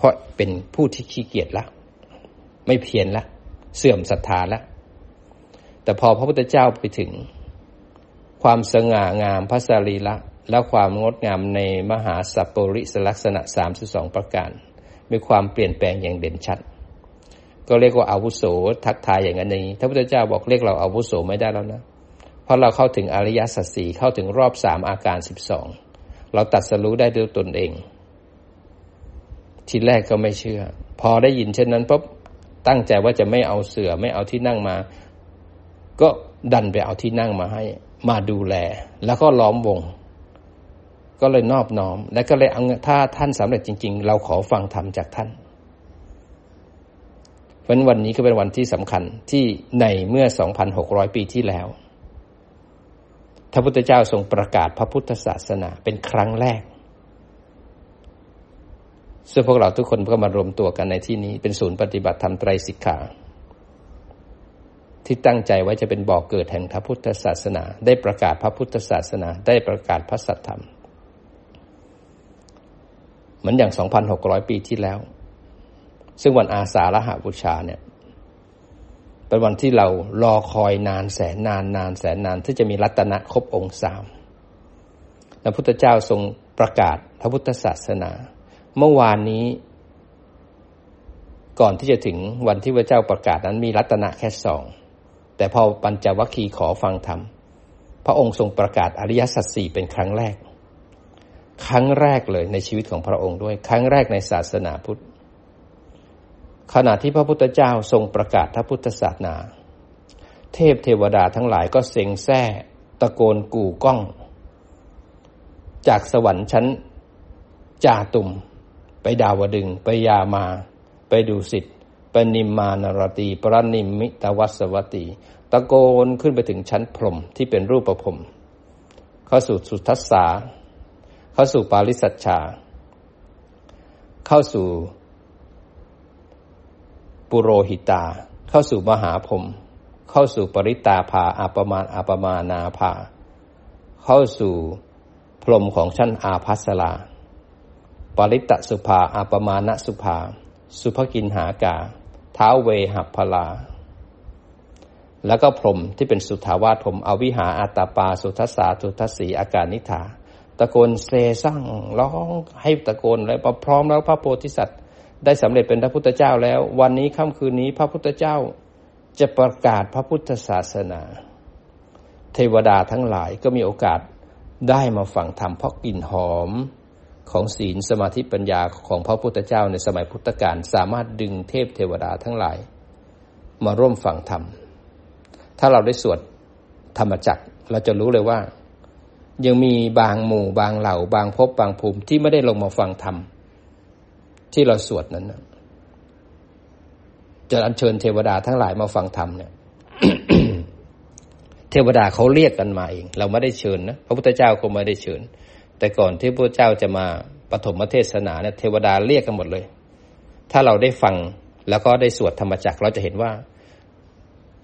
เพราะเป็นผู้ที่ขี้เกียจละ ไม่เพียรละ เสื่อมศรัทธาละ แต่พอพระพุทธเจ้าไปถึง ความสง่างามพระสรีละ และความงดงามในมหาสัพปริสลักษณะ32ประการ มีความเปลี่ยนแปลงอย่างเด่นชัด ก็เรียกว่าอาวุโสทักทายอย่างนั้นนี้พระพุทธเจ้าบอกเรียกเราอาวุโสไม่ได้แล้วนะเพราะเราเข้าถึงอริยสัจสี่เข้าถึงรอบสามอาการสิบสองเราตัดสรู้ได้ด้วยตนเอง ทีแรกก็ไม่เชื่อ พอได้ยินเช่นนั้นปุ๊บตั้งใจว่าจะไม่เอาเสือไม่เอาที่นั่งมา ก็ดันไปเอาที่นั่งมาให้ มาดูแล แล้วก็ล้อมวง ก็เลยนอบน้อม และก็เลยเอาถ้าท่านสำเร็จจริง ๆ เราขอฟังธรรมจากท่านเพราะวันนี้ก็เป็นวันที่สำคัญที่ในเมื่อ 2,600 ปีที่แล้วพระพุทธเจ้าทรงประกาศพระพุทธศาสนาเป็นครั้งแรก ซึ่งพวกเราทุกคนก็มารวมตัวกันในที่นี้ เป็นศูนย์ปฏิบัติธรรมไตรสิกขาที่ตั้งใจไว้จะเป็นบ่อกเกิดแห่งพระพุทธศาสนา ได้ประกาศพระพุทธศาสนา ได้ประกาศพระสัทธรรม เหมือนอย่าง 2,600 ปีที่แล้ว ซึ่งวันอาสาฬหาบูชาเนี่ยเป็นวันที่เรารอคอยนานแสนนานนานแสนนานที่จะมีรัตนะครบองค์สามพระพุทธเจ้าทรงประกาศพระพุทธศาสนา เมื่อวานนี้ ก่อนที่จะถึงวันที่พระเจ้าประกาศนั้นมีรัตนะแค่สองแต่พอปัญจวัคคีย์ขอฟังธรรมพระองค์ทรงประกาศอริยสัจสี่เป็นครั้งแรก ครั้งแรกเลยในชีวิตของพระองค์ด้วย ครั้งแรกในศาสนาพุทธ ขณะที่พระพุทธเจ้าทรงประกาศพระพุทธศาสนา เทพเทวดาทั้งหลายก็เซ็งแซ่ตะโกนกู่ก้อง จากสวรรค์ชั้นจาตุม ไปดาวดึงไปยามา ไปดูสิทธิ์ปนิมานรตีปรนิมิตวัสวัติตะโกนขึ้นไปถึงชั้นพรมที่เป็นรูปประพรมเข้าสู่สุทัศสาเข้าสู่ปาริสัชชา เข้าสู่ ปุโรหิตา เข้าสู่มหาพรมเข้าสู่ปริตาภาอาปมาอาปมานาภา เข้าสู่พรมของชั้นอาภัสลา ปริตตสุภาอาปมาณสุภา สุภกินหากาเท้าเวหัพลา แล้วก็พรมที่เป็นสุทาวาสพรมอวิหาอาตาปา สุทัสสาสุทัสสีอาการนิธาตะโกนเซสั่งร้องให้ตะโกนแล้วพร้อมแล้วพระโพธิสัตว์ ได้สำเร็จเป็นพระพุทธเจ้าแล้ว วันนี้ค่ำคืนนี้พระพุทธเจ้าจะประกาศพระพุทธศาสนา เทวดาทั้งหลายก็มีโอกาสได้มาฟังธรรมเพราะกลิ่นหอม ของศีลสมาธิปัญญาของพระพุทธเจ้าในสมัยพุทธกาลสามารถดึงเทพเทวดาทั้งหลาย มาร่วมฟังธรรม ถ้าเราได้สวดธรรมจักรเราจะรู้เลยว่า ยังมีบางหมู่บางเหล่า บางภพบางภูมิที่ไม่ได้ลงมาฟังธรรม ที่เราสวดนั้นนะจะอัญเชิญเทวดาทั้งหลายมาฟังธรรมเนี่ยเทวดาเขาเรียกกันมาเอง เราไม่ได้เชิญนะพระพุทธเจ้าก็ไม่ได้เชิญ แต่ก่อนที่พระเจ้าจะมาปฐมเทศนาเนี่ยเทวดาเรียกกันหมดเลย ถ้าเราได้ฟังแล้วก็ได้สวดธรรมจักรเราจะเห็นว่า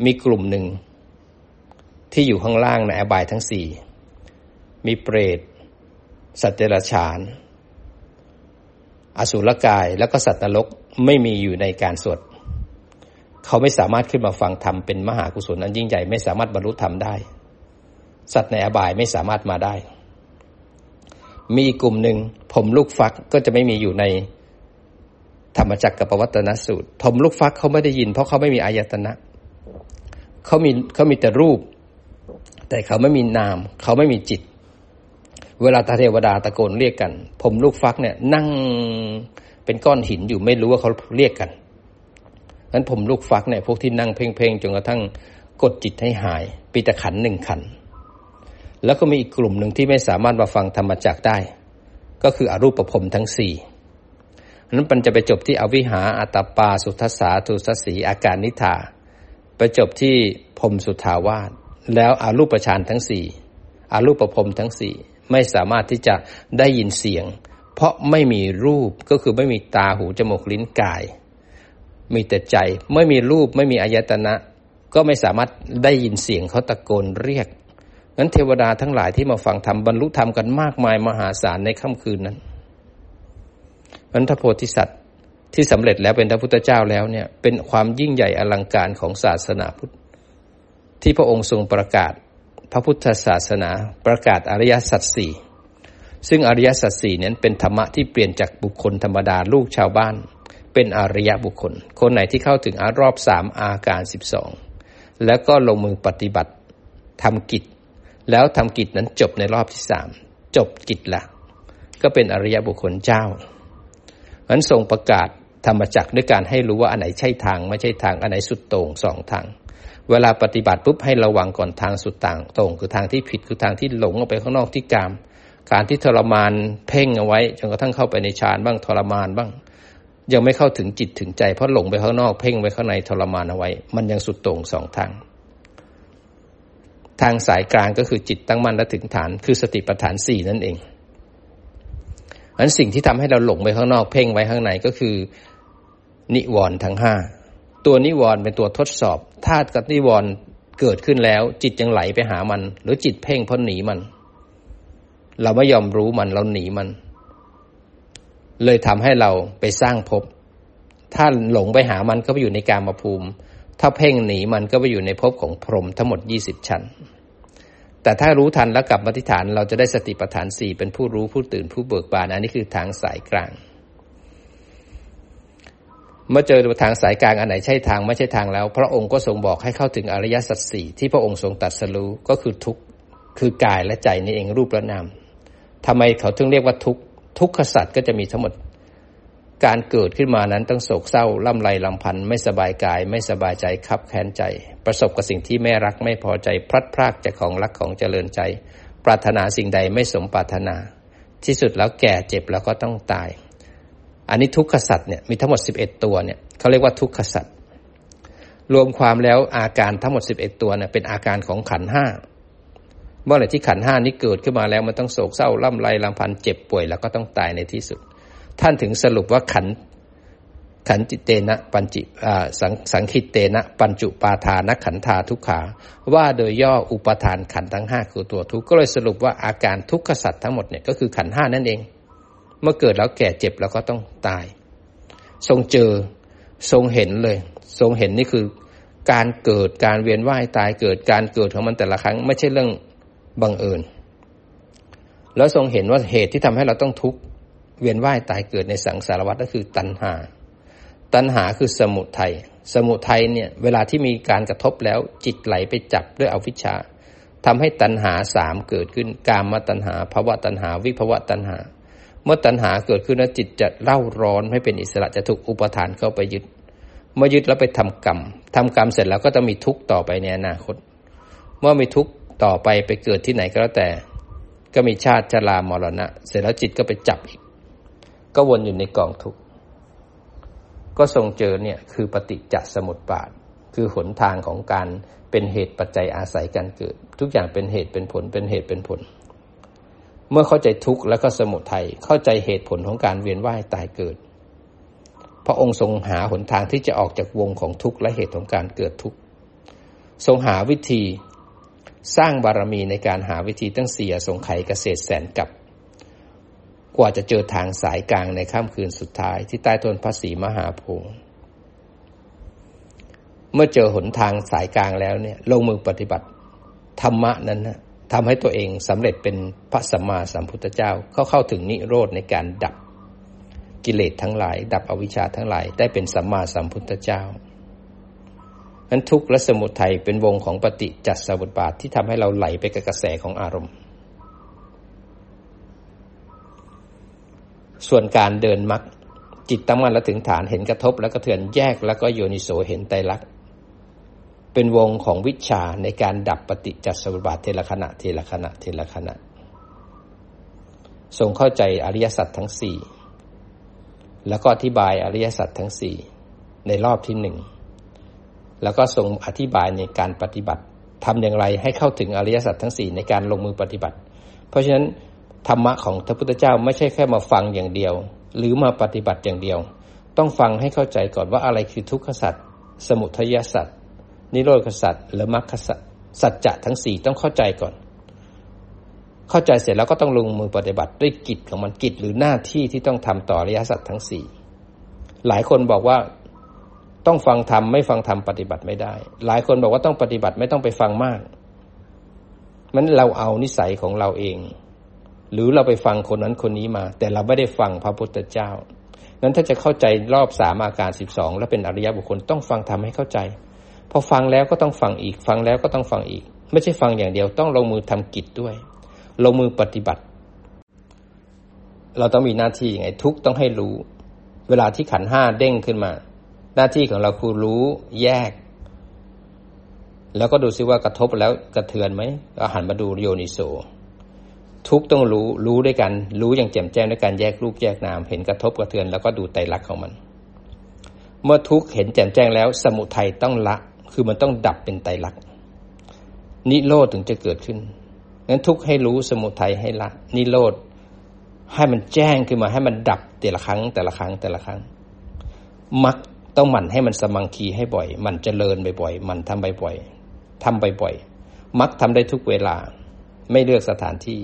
มีกลุ่มหนึ่งที่อยู่ข้างล่างในอบายทั้งสี่มีเปรต สัตว์เดรัจฉาน อสุรกายแล้วก็สัตว์นรกไม่มีอยู่ในการสวดเขาไม่สามารถขึ้นมาฟังธรรมเป็นมหากุศลนั้นยิ่งใหญ่ไม่สามารถบรรลุธรรมได้ สัตว์ในอบายไม่สามารถมาได้ มีกลุ่มหนึ่งผมลูกฟักก็จะไม่มีอยู่ในธรรมจักรกับปวัตนสูตร ผมลูกฟักเขาไม่ได้ยิน เพราะเขาไม่มีอายตนะเขามีเขามีแต่รูป แต่เขาไม่มีนาม เขาไม่มีจิต เวลาตาเทวดาตะโกนเรียกกัน ผมลูกฟักเนี่ย นั่งเป็นก้อนหินอยู่ไม่รู้ว่าเขาเรียกกันนั้นผมลูกฟักเนี่ยพวกที่นั่งเพ่งๆจนกระทั่งกดจิตให้หายปีตะขันหนึ่งขัน แล้วก็มีอีกกลุ่มหนึ่งที่ไม่สามารถมาฟังธรรมจักได้ ก็คืออรูปภพทั้งสี่นั้นมันจะไปจบที่อวิหาอัตปาสุทัสสาทุสสีอาการนิธาไปจบที่พรมสุทาวาสแล้วอารูปฌานทั้งสี่อารูปภพทั้งสี่ไม่สามารถที่จะได้ยินเสียง เพราะไม่มีรูปก็คือไม่มีตาหูจมูกลิ้นกาย มีแต่ใจไม่มีรูปไม่มีอายตนะ ก็ไม่สามารถได้ยินเสียงเขาตะโกนเรียก งั้นเทวดาทั้งหลายที่มาฟังธรรมบรรลุธรรมกันมากมายมหาศาลในค่ำคืนนั้นนั้นพระโพธิสัตว์ที่สำเร็จแล้วเป็นพระพุทธเจ้าแล้วเนี่ย เป็นความยิ่งใหญ่อลังการของศาสนาพุทธ ที่พระองค์ทรงประกาศพระพุทธศาสนาประกาศอริยสัจสี่ซึ่งอริยสัจสี่นั้นเป็นธรรมะที่เปลี่ยนจากบุคคลธรรมดาลูกชาวบ้าน เป็นอริยบุคคล คนไหนที่เข้าถึงอารอบสามอาการสิบสองแล้วก็ลงมือปฏิบัติทำกิจ แล้วทำกิจนั้นจบในรอบที่สามจบกิจละก็เป็นอริยบุคคลเจ้านั้นทรงประกาศธรรมจักด้วยการให้รู้ว่าอันไหนใช่ทางไม่ใช่ทางอันไหนสุดโต่งสองทาง เวลาปฏิบัติปุ๊บให้ระวังก่อนทางสุดต่างตรง คือทางที่ผิดคือทางที่หลงออกไปข้างนอกที่กาม การที่ทรมานเพ่งเอาไว้จนกระทั่งเข้าไปในฌานบ้างทรมานบ้าง ยังไม่เข้าถึงจิตถึงใจเพราะหลงไปข้างนอกเพ่งไปข้างในทรมานเอาไว้ มันยังสุดโต่งสองทาง ทางสายกลางก็คือจิตตั้งมั่นและถึงฐาน คือสติปัฏฐานสี่นั่นเองอันสิ่งที่ทำให้เราหลงไปข้างนอกเพ่งไว้ข้างในก็คือ นิวรณ์ทั้งห้าตัวนิวรณ์เป็นตัวทดสอบธาตุกับนิวรณ์เกิดขึ้นแล้ว จิตยังไหลไปหามัน หรือจิตเพ่งเพราะหนีมัน เราไม่ยอมรู้มันเราหนีมัน เลยทำให้เราไปสร้างภพถ้าหลงไปหามันก็ไปอยู่ในกามภูมิ ถ้าเพ่งหนีมันก็ไปอยู่ในภพของพรหมทั้งหมดยี่สิบชั้น แต่ถ้ารู้ทันแล้วกลับมาที่ฐาน เราจะได้สติปัฏฐานสี่เป็นผู้รู้ผู้ตื่นผู้เบิกบาน อันนี้คือทางสายกลาง เมื่อเจอทางสายกลางอันไหนใช่ทางไม่ใช่ทางแล้ว พระองค์ก็ทรงบอกให้เข้าถึงอริยสัจสี่ที่พระองค์ทรงตัดสรู้ก็คือทุกข์คือกายและใจนี่เองรูปและนามทำไมเขาถึงเรียกว่าทุกข์ทุกขสัจก็จะมีทั้งหมด การเกิดขึ้นมานั้นต้องโศกเศร้าล่ำไรลำพันไม่สบายกาย ไม่สบายใจคับแค้นใจ ประสบกับสิ่งที่ไม่รักไม่พอใจ พลัดพรากจากของรักของเจริญใจ ปรารถนาสิ่งใดไม่สมปรารถนา ที่สุดแล้วแก่เจ็บแล้วก็ต้องตาย อันนี้ทุกขสัตว์เนี่ยมีทั้งหมดสิบเอ็ดตัวเนี่ยเขาเรียกว่าทุกขสัตว์รวมความแล้วอาการทั้งหมดสิบเอ็ดตัวเนี่ยเป็นอาการของขันห้าเมื่อไหร่ที่ขันห้านี้เกิดขึ้นมาแล้วมันต้องโศกเศร้าล่ำไรลำพันเจ็บป่วยแล้วก็ต้องตายในที่สุด ท่านถึงสรุปว่าขันขันจิเตนะปัญจิสังสังคิตเตนะ ปัญจุปาทานขันธาทุกขา ว่าโดยย่ออุปทานขันทั้งห้าคือตัวทุกข์ก็เลยสรุปว่าอาการทุกขสัตว์ทั้งหมดเนี่ยก็คือขันห้านั่นเอง เมื่อเกิดแล้วแก่เจ็บแล้วก็ต้องตาย ทรงเจอทรงเห็นเลย ทรงเห็นนี่คือการเกิดการเวียนว่ายตายเกิดการเกิดของมันแต่ละครั้ง ไม่ใช่เรื่องบังเอิญแล้วทรงเห็นว่าเหตุที่ทำให้เราต้องทุกข์ เวียนว่ายตายเกิดในสังสารวัฏก็คือตัณหา ตัณหาคือสมุทัยสมุทัยเนี่ยเวลาที่มีการกระทบแล้วจิตไหลไปจับด้วยอวิชชาทำให้ตัณหาสามเกิดขึ้น กามตัณหาภวะตัณหา วิภวะตัณหา เมื่อตัณหาเกิดขึ้นแล้วจิตจะเล่าร้อนให้เป็นอิสระจะถูกอุปทานเข้าไปยึด เมื่อยึดแล้วไปทำกรรมทำกรรมเสร็จแล้วก็จะมีทุกข์ต่อไปในอนาคต เมื่อมีทุกข์ต่อไปไปเกิดที่ไหนก็แล้วแต่ ก็มีชาติชรามรณะ เสร็จแล้วจิตก็ไปจับอีก ก็วนอยู่ในกองทุกข์ก็ทรงเจอเนี่ยคือปฏิจจสมุปบาท คือหนทางของการเป็นเหตุปัจจัยอาศัยการเกิด ทุกอย่างเป็นเหตุเป็นผลเป็นเหตุเป็นผล เมื่อเข้าใจทุกข์แล้วก็สมุทัยเข้าใจเหตุผลของการเวียนว่ายตายเกิด พระองค์ทรงหาหนทางที่จะออกจากวงของทุกข์และเหตุของการเกิดทุกข์ทรงหาวิธีสร้างบารมีในการหาวิธีตั้งเสียสงไขเกษตรแสนกับ กว่าจะเจอทางสายกลางในค่ำคืนสุดท้ายที่ใต้ต้นพระศรีมหาโพธิ์เมื่อเจอหนทางสายกลางแล้วเนี่ย ลงมือปฏิบัติธรรมะนั้นนะทำให้ตัวเองสำเร็จเป็นพระสัมมาสัมพุทธเจ้าเข้าเข้าถึงนิโรธในการดับกิเลสทั้งหลาย ดับอวิชชาทั้งหลาย ได้เป็นสัมมาสัมพุทธเจ้านั้นทุกข์และสมุทัยเป็นวงของปฏิจจสมุปบาทที่ทำให้เราไหลไปกับกระแสของอารมณ์ ส่วนการเดินมักจิตตั้งมั่นและถึงฐานเห็นกระทบแล้วก็เถือนแยกแล้วก็โยนิโสเห็นไตรลักษณ์เป็นวงของวิชาในการดับปฏิจจสมุปบาทเทละขณะเทละขณะเทละขณะทรงเข้าใจอริยสัจทั้งสี่แล้วก็อธิบายอริยสัจทั้งสี่ในรอบที่หนึ่งแล้วก็ทรงอธิบายในการปฏิบัติทำอย่างไรให้เข้าถึงอริยสัจทั้งสี่ในการลงมือปฏิบัติ เพราะฉะนั้น ธรรมะของพระพุทธเจ้าไม่ใช่แค่มาฟังอย่างเดียว หรือมาปฏิบัติอย่างเดียว ต้องฟังให้เข้าใจก่อนว่าอะไรคือทุกขสัจสมุทัยสัจนิโรธสัจและมรรคสัจสัจจะทั้งสี่ต้องเข้าใจก่อน เข้าใจเสร็จแล้วก็ต้องลงมือปฏิบัติด้วยกิจของมันกิจหรือหน้าที่ที่ต้องทำต่อริยะสัจทั้งสี่หลายคนบอกว่าต้องฟังธรรมไม่ฟังธรรมปฏิบัติไม่ได้ หลายคนบอกว่าต้องปฏิบัติไม่ต้องไปฟังมากมันเราเอานิสัยของเราเอง หรือเราไปฟังคนนั้นคนนี้มา แต่เราไม่ได้ฟังพระพุทธเจ้า นั้นถ้าจะเข้าใจรอบสามอาการสิบสองแล้วเป็นอริยบุคคลต้องฟังธรรมให้เข้าใจ พอฟังแล้วก็ต้องฟังอีก ฟังแล้วก็ต้องฟังอีก ไม่ใช่ฟังอย่างเดียวต้องลงมือทำกิจด้วย ลงมือปฏิบัติ เราต้องมีหน้าที่ยังไงทุกต้องให้รู้ เวลาที่ขันห้าเด้งขึ้นมา หน้าที่ของเราคือรู้แยก แล้วก็ดูซิว่ากระทบแล้วกระเทือนไหมก็หันมาดูโยนิโส ทุกต้องรู้รู้ด้วยกัน รู้อย่างแจ่มแจ้งด้วยการแยกรูปแยกนาม เห็นกระทบกระเทือนแล้วก็ดูไตรลักษณ์ของมัน เมื่อทุกเห็นแจ่มแจ้งแล้ว สมุทัยต้องละ คือมันต้องดับเป็นไตรลักษณ์นิโรธถึงจะเกิดขึ้นงั้นทุกให้รู้สมุทัยให้ละ นิโรธให้มันแจ้งขึ้นมาให้มันดับแต่ละครั้ง แต่ละครั้งแต่ละครั้งมักต้องหมั่นให้มันสมังคีให้บ่อย มันเจริญบ่อยๆมันทำบ่อยๆทำบ่อยๆมักทำได้ทุกเวลา ไม่เลือกสถานที่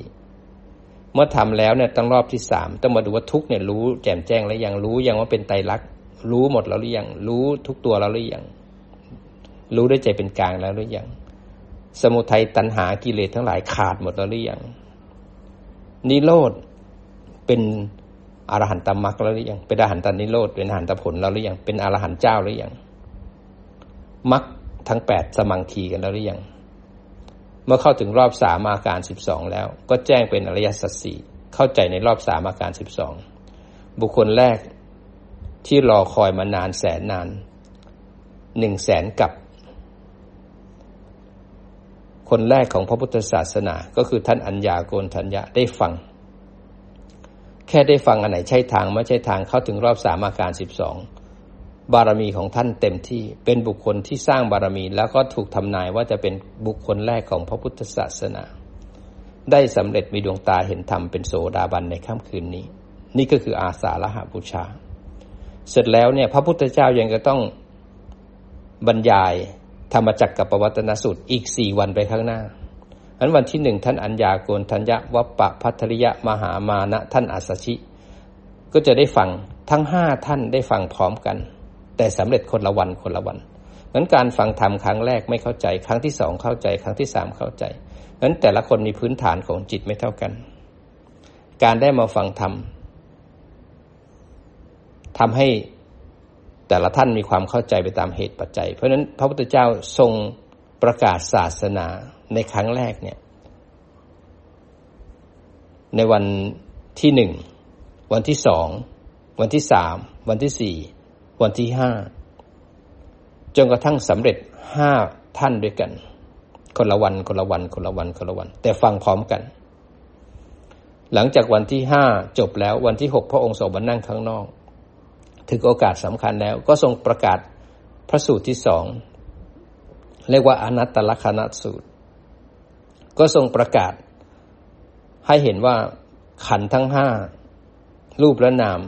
เมื่อทำแล้วเนี่ยต้องรอบที่สามต้องมาดูว่าทุกเนี่ยรู้แจ่มแจ้งแล้วยังรู้ยังว่าเป็นไตรลักษณ์รู้หมดแล้วหรือยังรู้ทุกตัวแล้วหรือยังรู้ด้วยใจเป็นกลางแล้วหรือยังสมุทัยตัณหากิเลสทั้งหลายขาดหมดแล้วหรือยังนิโรธเป็นอรหันตมรรคแล้วหรือยังเป็นอรหันตนิโรธเป็นอรหันตผลแล้วหรือยังเป็นอรหันต์เจ้าหรือยังมรรคทั้งแปดสมังคีกันแล้วหรือยัง เมื่อเข้าถึงรอบสามอาการสิบสองแล้ว ก็แจ้งเป็นอริยสัจสี่เข้าใจในรอบสามอาการสิบสองบุคคลแรกที่รอคอยมานานแสนนานหนึ่งแสนกับคนแรกของพระพุทธศาสนา ก็คือท่านอัญญาโกนทัญญาได้ฟัง แค่ได้ฟังอันไหนใช่ทางไม่ใช่ทางเข้าถึงรอบสามอาการสิบสอง บารมีของท่านเต็มที่เป็นบุคคลที่สร้างบารมี แล้วก็ถูกทำนายว่าจะเป็นบุคคลแรกของพระพุทธศาสนา ได้สำเร็จมีดวงตาเห็นธรรมเป็นโสดาบันในค่ำคืนนี้ นี่ก็คืออาสาละหบูชา เสร็จแล้วเนี่ยพระพุทธเจ้ายังจะต้องบรรยายธรรมจักรกับปวัตนสูตรอีกสี่วันไปข้างหน้าอันวันที่หนึ่งท่านอัญญาโกนทัญญะวัปปะพัทริยะมหามานะท่านอัสชิ ก็จะได้ฟังทั้งห้าท่านได้ฟังพร้อมกัน แต่สำเร็จคนละวันคนละวันนั้นการฟังธรรมครั้งแรกไม่เข้าใจ ครั้งที่สองเข้าใจ ครั้งที่สามเข้าใจนั้นแต่ละคนมีพื้นฐานของจิตไม่เท่ากัน การได้มาฟังธรรมทำให้แต่ละท่านมีความเข้าใจไปตามเหตุปัจจัย เพราะฉะนั้นพระพุทธเจ้าทรงประกาศศาสนาในครั้งแรกเนี่ย ในวันที่หนึ่ง วันที่สอง วันที่สาม วันที่สี่ วันที่ห้าจนกระทั่งสำเร็จห้าท่านด้วยกัน คนละวันคนละวันคนละวันคนละวัน แต่ฟังพร้อมกัน หลังจากวันที่ห้าจบแล้ววันที่หกพระองค์ทรงมานั่งข้างนอก ถึงโอกาสสำคัญแล้ว ก็ทรงประกาศพระสูตรที่สองเรียกว่าอนัตตลกนัสูตร ก็ทรงประกาศให้เห็นว่าขันทั้งห้ารูปและนาม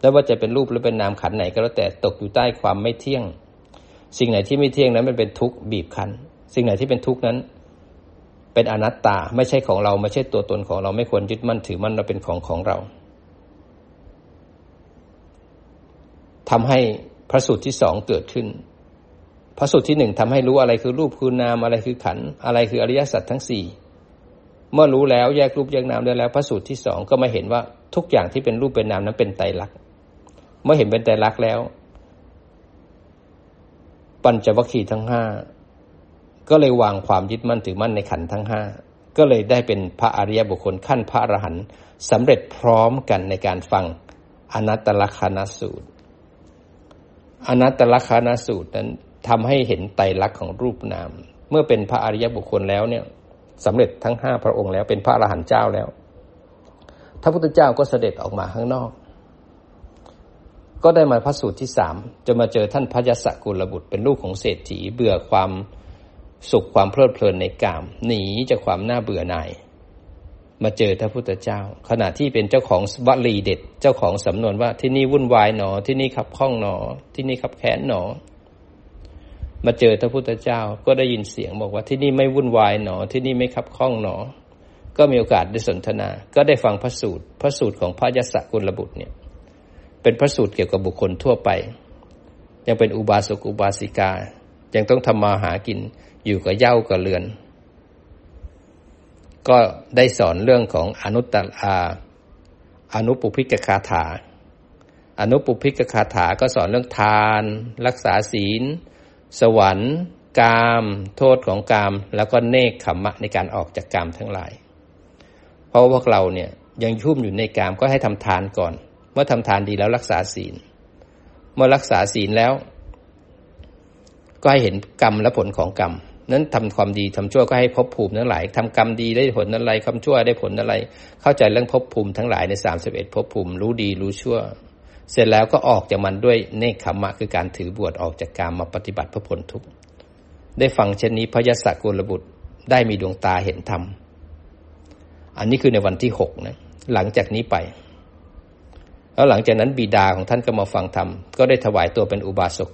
และว่าจะเป็นรูปหรือเป็นนามขันไหนก็แล้วแต่ตกอยู่ใต้ความไม่เที่ยง สิ่งไหนที่ไม่เที่ยงนั้นมันเป็นทุกข์บีบคั้น สิ่งไหนที่เป็นทุกข์นั้น เป็นอนัตตาไม่ใช่ของเราไม่ใช่ตัวตนของเราไม่ควรยึดมั่นถือมั่นเราเป็นของของเราทำให้พระสูตรที่สองเกิดขึ้น พระสูตรที่หนึ่งทำให้รู้อะไรคือรูปคือนามอะไรคือขันอะไรคืออริยสัจทั้งสี่เมื่อรู้แล้วแยกรูปแยกนามได้แล้ว พระสูตรที่สองก็มาเห็นว่าทุกอย่างที่เป็นรูปเป็นนามนั้นเป็นไตรลักษณ์ เมื่อเห็นเป็นไตรลักษ์แล้ว ปัญจวัคคีย์ทั้งห้าก็เลยวางความยึดมั่นถือมั่นในขันทั้งห้าก็เลยได้เป็นพระอริยบุคคลขั้นพระอรหันต์สำเร็จพร้อมกันในการฟังอนัตตลกนสูตร อนัตตลกนาสูตรนั้นทำให้เห็นไตรลักษณ์ของรูปนาม เมื่อเป็นพระอริยบุคคลแล้วเนี่ยสำเร็จทั้งห้าพระองค์แล้วเป็นพระอรหันต์เจ้าแล้ว พระพุทธเจ้าก็เสด็จออกมาข้างนอก ก็ได้มาพระสูตรที่สามจะมาเจอท่านพระยศกุลบุตรเป็นลูกของเศรษฐีเบื่อความสุขความเพลิดเพลินในกาม หนีจากความน่าเบื่อหน่าย มาเจอพระพุทธเจ้า ขณะที่เป็นเจ้าของวลีเด็ด เจ้าของสำนวนว่าที่นี่วุ่นวายหนอ ที่นี่ขับข้องหนอ ที่นี่ขับแค้นหนอ มาเจอพระพุทธเจ้าก็ได้ยินเสียงบอกว่าที่นี่ไม่วุ่นวายหนอ ที่นี่ไม่ขับข้องหนอ ก็มีโอกาสได้สนทนา ก็ได้ฟังพระสูตร พระสูตรของพระยศกุลบุตรเนี่ย เป็นพระสูตรเกี่ยวกับบุคคลทั่วไป ยังเป็นอุบาสกอุบาสิกา ยังต้องทำมาหากินอยู่กับเย่ากับเรือน ก็ได้สอนเรื่องของอนุตตาอนุปุพิกคาถา อนุปุพิกคาถาก็สอนเรื่องทาน รักษาศีล สวรรค์ กาม โทษของกาม แล้วก็เนคขมมะในการออกจากกามทั้งหลาย เพราะว่าพวกเราเนี่ยยังชุ่มอยู่ในกามก็ให้ทำทานก่อน เมื่อทำทานดีแล้วรักษาศีล เมื่อรักษาศีลแล้ว ก็ให้เห็นกรรมและผลของกรรมนั้นทำความดีทำชั่วก็ให้ภพภูมิทั้งหลายทำกรรมดีได้ผลอะไรคำชั่วได้ผลอะไร เข้าใจเรื่องภพภูมิทั้งหลายในสามสิบเอ็ดภพภูมิรู้ดีรู้ชั่ว เสร็จแล้วก็ออกจากมันด้วยเนคขมะคือการถือบวชออกจากการมาปฏิบัติเพื่อผลทุกข์ได้ฟังเช่นนี้พระยศกุลบุตรได้มีดวงตาเห็นธรรม อันนี้คือในวันที่หกนะหลังจากนี้ไป แล้วหลังจากนั้นบิดาของท่านก็มาฟังธรรม ก็ได้ถวายตัวเป็นอุบาสก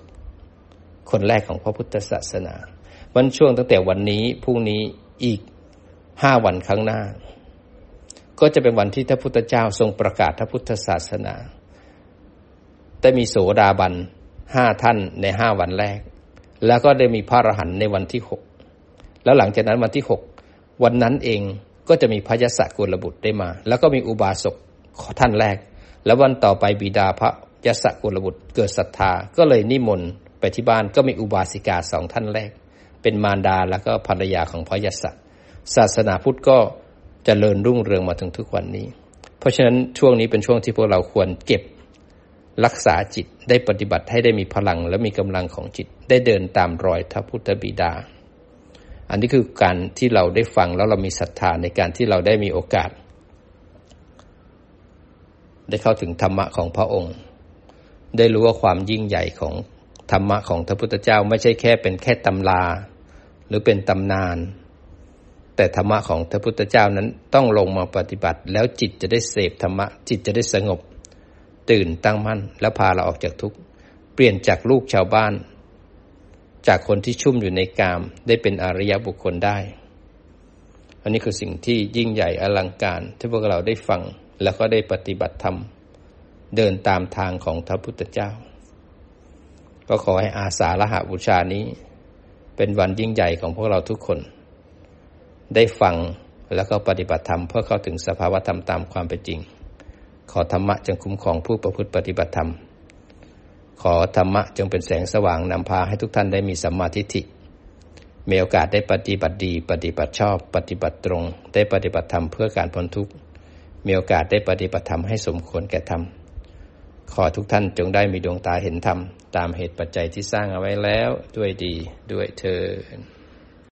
คนแรกของพระพุทธศาสนา วันช่วงตั้งแต่วันนี้พรุ่งนี้อีกห้าวันข้างหน้า ก็จะเป็นวันที่พระพุทธเจ้าทรงประกาศพระพุทธศาสนาได้มีโสดาบันห้าท่านในห้าวันแรก แล้วก็ได้มีพระอรหันต์ในวันที่หกแล้วหลังจากนั้นวันที่หกวันนั้นเองก็จะมีพระยศกุลบุตรได้มา แล้วก็มีอุบาสกท่านแรก แล้ววันต่อไปบิดาพระยศกุลบุตรเกิดศรัทธาก็เลยนิมนต์ไปที่บ้านก็มีอุบาสิกาสองท่านแรก เป็นมารดาแล้วก็ภรรยาของพระยศศาสนาพุทธก็จเจริญรุ่งเรืองมาถึงทุกวันนี้ เพราะฉะนั้นช่วงนี้เป็นช่วงที่พวกเราควรเก็บรักษาจิตได้ปฏิบัติให้ได้มีพลังและมีกำลังของจิตได้เดินตามรอยทพุทธบิดา อันนี้คือการที่เราได้ฟังแล้วเรามีศรัทธาในการที่เราได้มีโอกาส ได้เข้าถึงธรรมะของพระองค์ ได้รู้ว่าความยิ่งใหญ่ของธรรมะของพระพุทธเจ้าไม่ใช่แค่เป็นแค่ตำรา หรือเป็นตำนาน แต่ธรรมะของพระพุทธเจ้านั้นต้องลงมาปฏิบัติ แล้วจิตจะได้เสพธรรมะ จิตจะได้สงบ ตื่นตั้งมั่น แล้วพาเราออกจากทุกข์เปลี่ยนจากลูกชาวบ้าน จากคนที่ชุ่มอยู่ในกามได้เป็นอริยบุคคลได้ อันนี้คือสิ่งที่ยิ่งใหญ่อลังการที่พวกเราได้ฟัง แล้วก็ได้ปฏิบัติธรรม เดินตามทางของพระพุทธเจ้า ก็ขอให้อาสาละหะบูชานี้ เป็นวันยิ่งใหญ่ของพวกเราทุกคน ได้ฟังแล้วก็ปฏิบัติธรรมเพื่อเข้าถึงสภาวธรรมตามความเป็นจริง ขอธรรมะจงคุ้มครองผู้ประพฤติปฏิบัติธรรม ขอธรรมะจงเป็นแสงสว่างนำพาให้ทุกท่านได้มีสัมมาทิฏฐิมีโอกาสได้ปฏิบัติดี ปฏิบัติชอบ ปฏิบัติตรง ได้ปฏิบัติธรรมเพื่อการพ้นทุกข์ มีโอกาสได้ปฏิบัติธรรมให้สมควรแก่ธรรม ขอทุกท่านจงได้มีดวงตาเห็นธรรม ตามเหตุปัจจัยที่สร้างเอาไว้แล้วด้วยดีด้วยเธอ